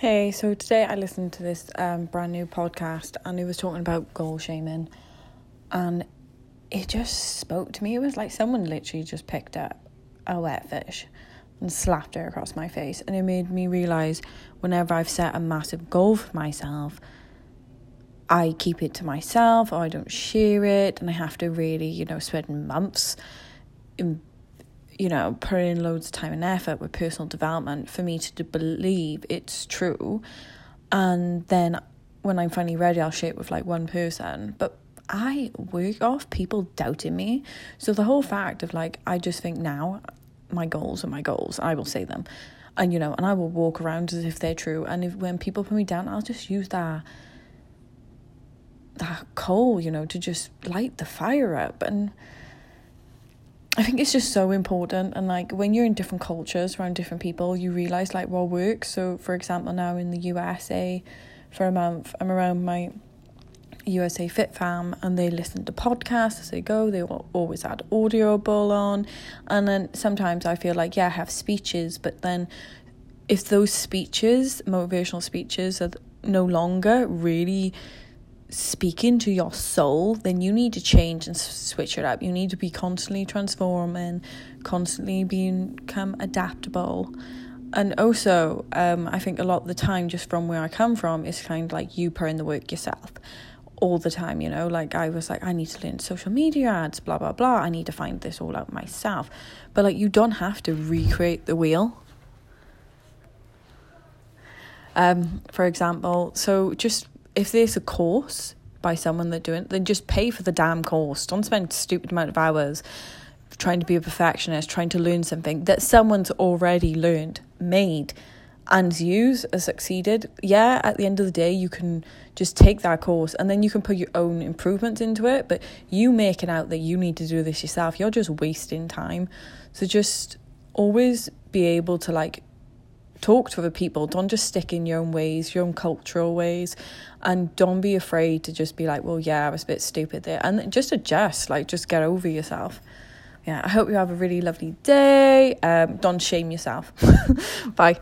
Hey, so today I listened to this um, brand new podcast and it was talking about goal shaming and it just spoke to me. It was like someone literally just picked up a wet fish and slapped it across my face and it made me realize whenever I've set a massive goal for myself, I keep it to myself or I don't share it and I have to really, you know, spend months in you know, put in loads of time and effort with personal development for me to believe it's true. And then when I'm finally ready, I'll share it with like one person. But I work off people doubting me. So the whole fact of like, I just think now my goals are my goals, I will say them. And, you know, and I will walk around as if they're true. And if when people put me down, I'll just use that that coal, you know, to just light the fire up. And I think it's just so important. And like when you're in different cultures around different people, you realize like what works. So, for example, now in the USA for a month, I'm around my USA Fit Fam and they listen to podcasts as they go. They always add Audible on. And then sometimes I feel like, yeah, I have speeches, but then if those speeches, motivational speeches, are no longer really speaking to your soul, then you need to change and switch it up. You need to be constantly transforming, constantly being become adaptable. And also, um, I think a lot of the time, just from where I come from, is kind of like you put in the work yourself all the time, you know. Like I was like, I need to learn social media ads, blah blah blah. I need to find this all out myself. But like, you don't have to recreate the wheel. Um, for example, so just if there's a course by someone that doing it, then just pay for the damn course. Don't spend stupid amount of hours trying to be a perfectionist, trying to learn something that someone's already learned, made, and used, or succeeded. Yeah, at the end of the day, you can just take that course and then you can put your own improvements into it. But you making out that you need to do this yourself, you're just wasting time. So just always be able to like talk to other people. Don't just stick in your own ways, your own cultural ways, and don't be afraid to just be like, well, yeah, I was a bit stupid there, and just adjust. Like, just get over yourself. Yeah, I hope you have a really lovely day. Um, don't shame yourself. Bye.